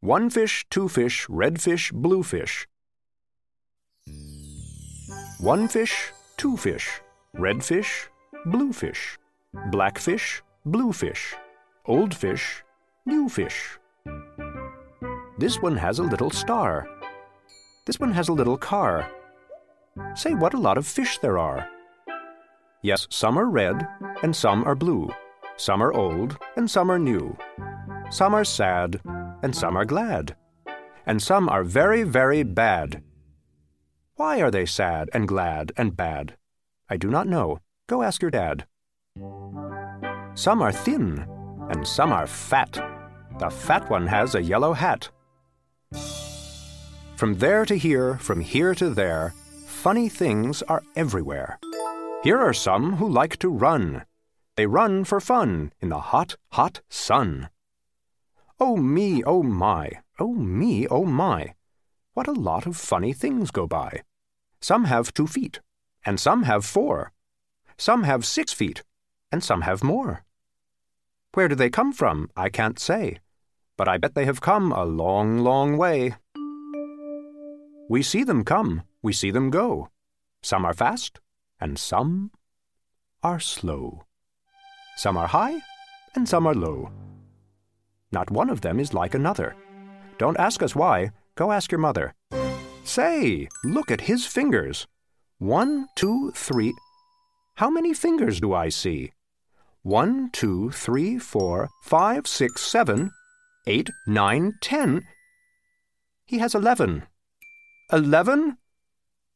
One fish, two fish, red fish, blue fish. One fish, two fish, red fish, blue fish, black fish, blue fish, old fish, new fish. This one has a little star. This one has a little car. Say what a lot of fish there are. Yes, some are red and some are blue. Some are old and some are new. Some are sad and some are glad. And some are very, very bad. Why are they sad and glad and bad? I do not know. Go ask your dad. Some are thin and some are fat. The fat one has a yellow hat. From there to here, from here to there, funny things are everywhere. Here are some who like to run. They run for fun in the hot, hot sun. Oh me, oh my, oh me, oh my. What a lot of funny things go by. Some have two feet, and some have four. Some have six feet, and some have more. Where do they come from? I can't say, but I bet they have come a long, long way. We see them come, we see them go. Some are fast, and some are slow. Some are high, and some are low. Not one of them is like another. Don't ask us why, go ask your mother. Say, look at his fingers. One, two, three. How many fingers do I see? One, two, three, four, five, six, seven, eight, nine, ten. He has eleven. Eleven?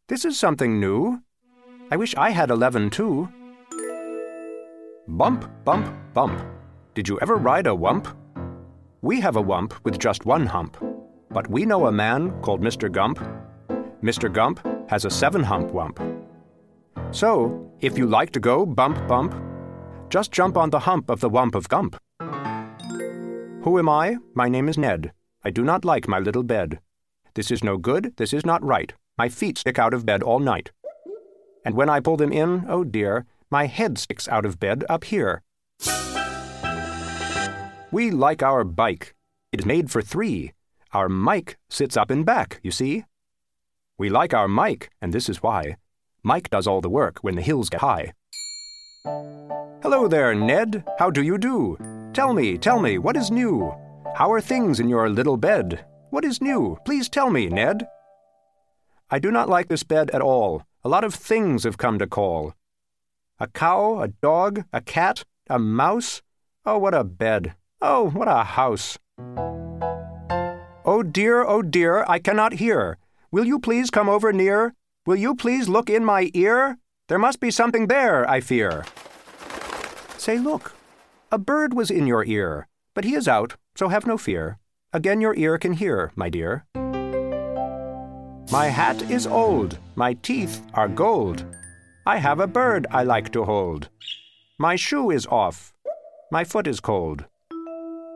This is something new. I wish I had eleven too. Bump, bump, bump. Did you ever ride a wump? We have a wump with just one hump, but we know a man called Mr. Gump. Mr. Gump has a seven hump wump. So, if you like to go bump bump, just jump on the hump of the wump of Gump. Who am I? My name is Ned. I do not like my little bed. This is no good, this is not right. My feet stick out of bed all night. And when I pull them in, oh dear, my head sticks out of bed up here. We like our bike. It is made for three. Our Mike sits up in back, you see. We like our Mike, and this is why. Mike does all the work when the hills get high. Hello there, Ned. How do you do? Tell me, tell me, what is new? How are things in your little bed? What is new? Please tell me, Ned. I do not like this bed at all. A lot of things have come to call. A cow, a dog, a cat, a mouse. Oh, what a bed. Oh, what a house! Oh dear, oh dear, I cannot hear. Will you please come over near? Will you please look in my ear? There must be something there, I fear. Say, look, a bird was in your ear, but he is out, so have no fear. Again your ear can hear, my dear. My hat is old, my teeth are gold. I have a bird I like to hold. My shoe is off, my foot is cold.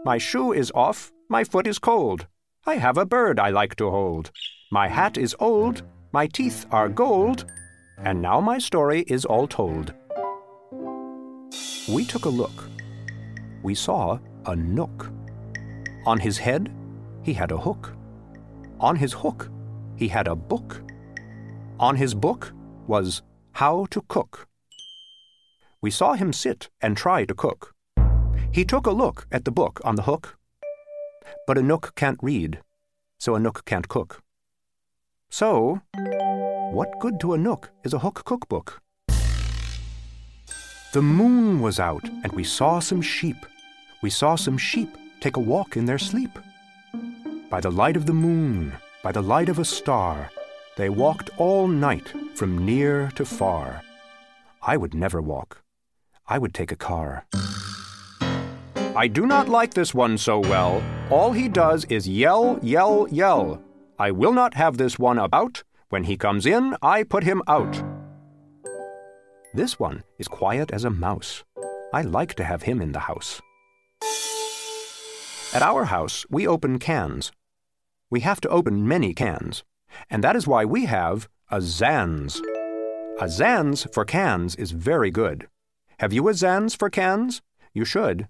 My shoe is off, my foot is cold. I have a bird I like to hold. My hat is old, my teeth are gold, and now my story is all told. We took a look. We saw a nook. On his head, he had a hook. On his hook, he had a book. On his book was How to Cook. We saw him sit and try to cook. He took a look at the book on the hook. But a nook can't read, so a nook can't cook. So, what good to a nook is a hook cookbook? The moon was out, and we saw some sheep. We saw some sheep take a walk in their sleep. By the light of the moon, by the light of a star, they walked all night from near to far. I would never walk. I would take a car. I do not like this one so well. All he does is yell, yell, yell. I will not have this one about. When he comes in, I put him out. This one is quiet as a mouse. I like to have him in the house. At our house, we open cans. We have to open many cans, and that is why we have a Zans. A Zans for cans is very good. Have you a Zans for cans? You should.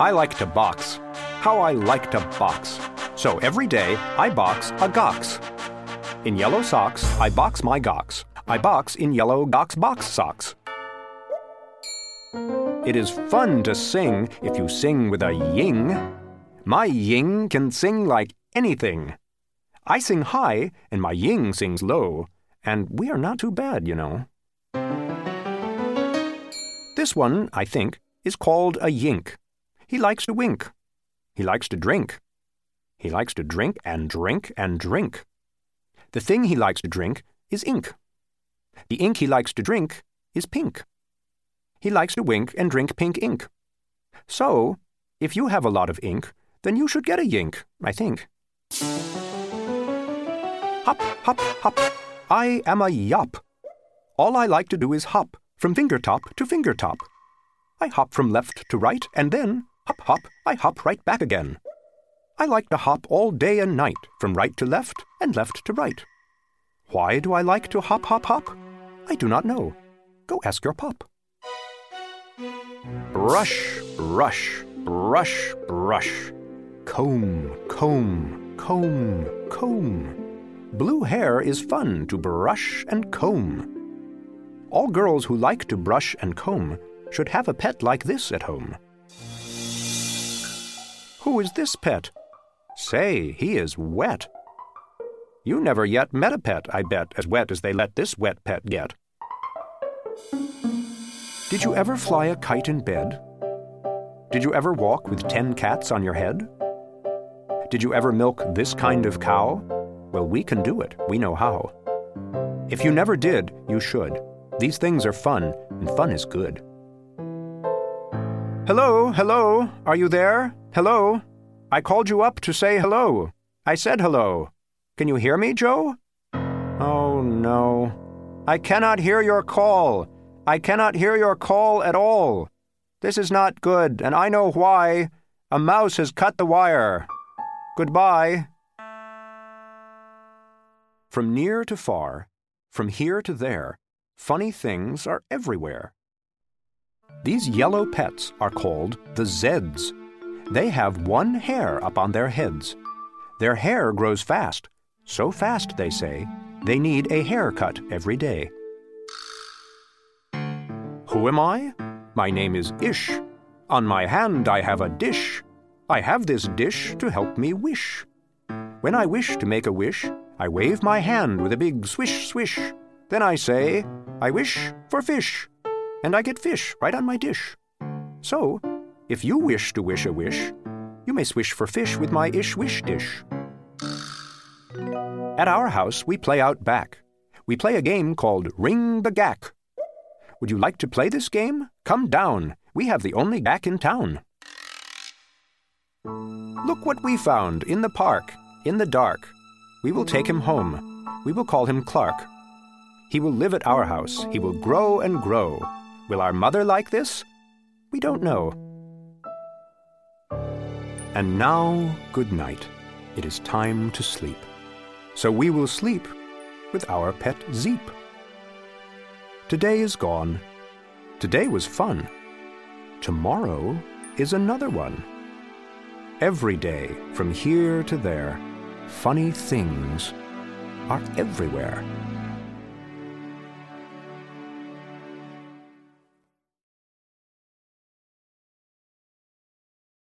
I like to box. how I like to box. So every day I box a gox. In yellow socks, I box my gox. I box in yellow gox box socks. It is fun to sing if you sing with a ying. My ying can sing like anything. I sing high and my ying sings low, and we are not too bad, you know. This one, I think, is called a yink. He likes to wink. He likes to drink. He likes to drink and drink and drink. The thing he likes to drink is ink. The ink he likes to drink is pink. He likes to wink and drink pink ink. So, if you have a lot of ink, then you should get a yink, I think. Hop, hop, hop. I am a yop. All I like to do is hop from finger top to finger top. I hop from left to right, and then, hop, hop, I hop right back again. I like to hop all day and night, from right to left and left to right. Why do I like to hop, hop, hop? I do not know. Go ask your pop. Brush, brush, brush, brush. Comb, comb, comb, comb. Blue hair is fun to brush and comb. All girls who like to brush and comb should have a pet like this at home. Who is this pet? Say, he is wet. You never yet met a pet, I bet, as wet as they let this wet pet get. Did you ever fly a kite in bed? Did you ever walk with ten cats on your head? Did you ever milk this kind of cow? Well, we can do it. We know how. If you never did, you should. These things are fun, and fun is good. Hello, hello, are you there? Hello? I called you up to say hello. I said hello. Can you hear me, Joe? Oh, no. I cannot hear your call. I cannot hear your call at all. This is not good, and I know why. A mouse has cut the wire. Goodbye. From near to far, from here to there, funny things are everywhere. These yellow pets are called the Zeds. They have one hair up on their heads. Their hair grows fast, so fast, they say, they need a haircut every day. Who am I? My name is Ish. On my hand I have a dish. I have this dish to help me wish. When I wish to make a wish, I wave my hand with a big swish swish. Then I say, I wish for fish. And I get fish right on my dish. So, if you wish to wish a wish, you may swish for fish with my ish wish dish. At our house, we play out back. We play a game called Ring the Gack. Would you like to play this game? Come down. We have the only gack in town. Look what we found in the park, in the dark. We will take him home. We will call him Clark. He will live at our house. He will grow and grow. Will our mother like this? We don't know. And now, good night. It is time to sleep. So we will sleep with our pet Zeep. Today is gone. Today was fun. Tomorrow is another one. Every day, from here to there, funny things are everywhere.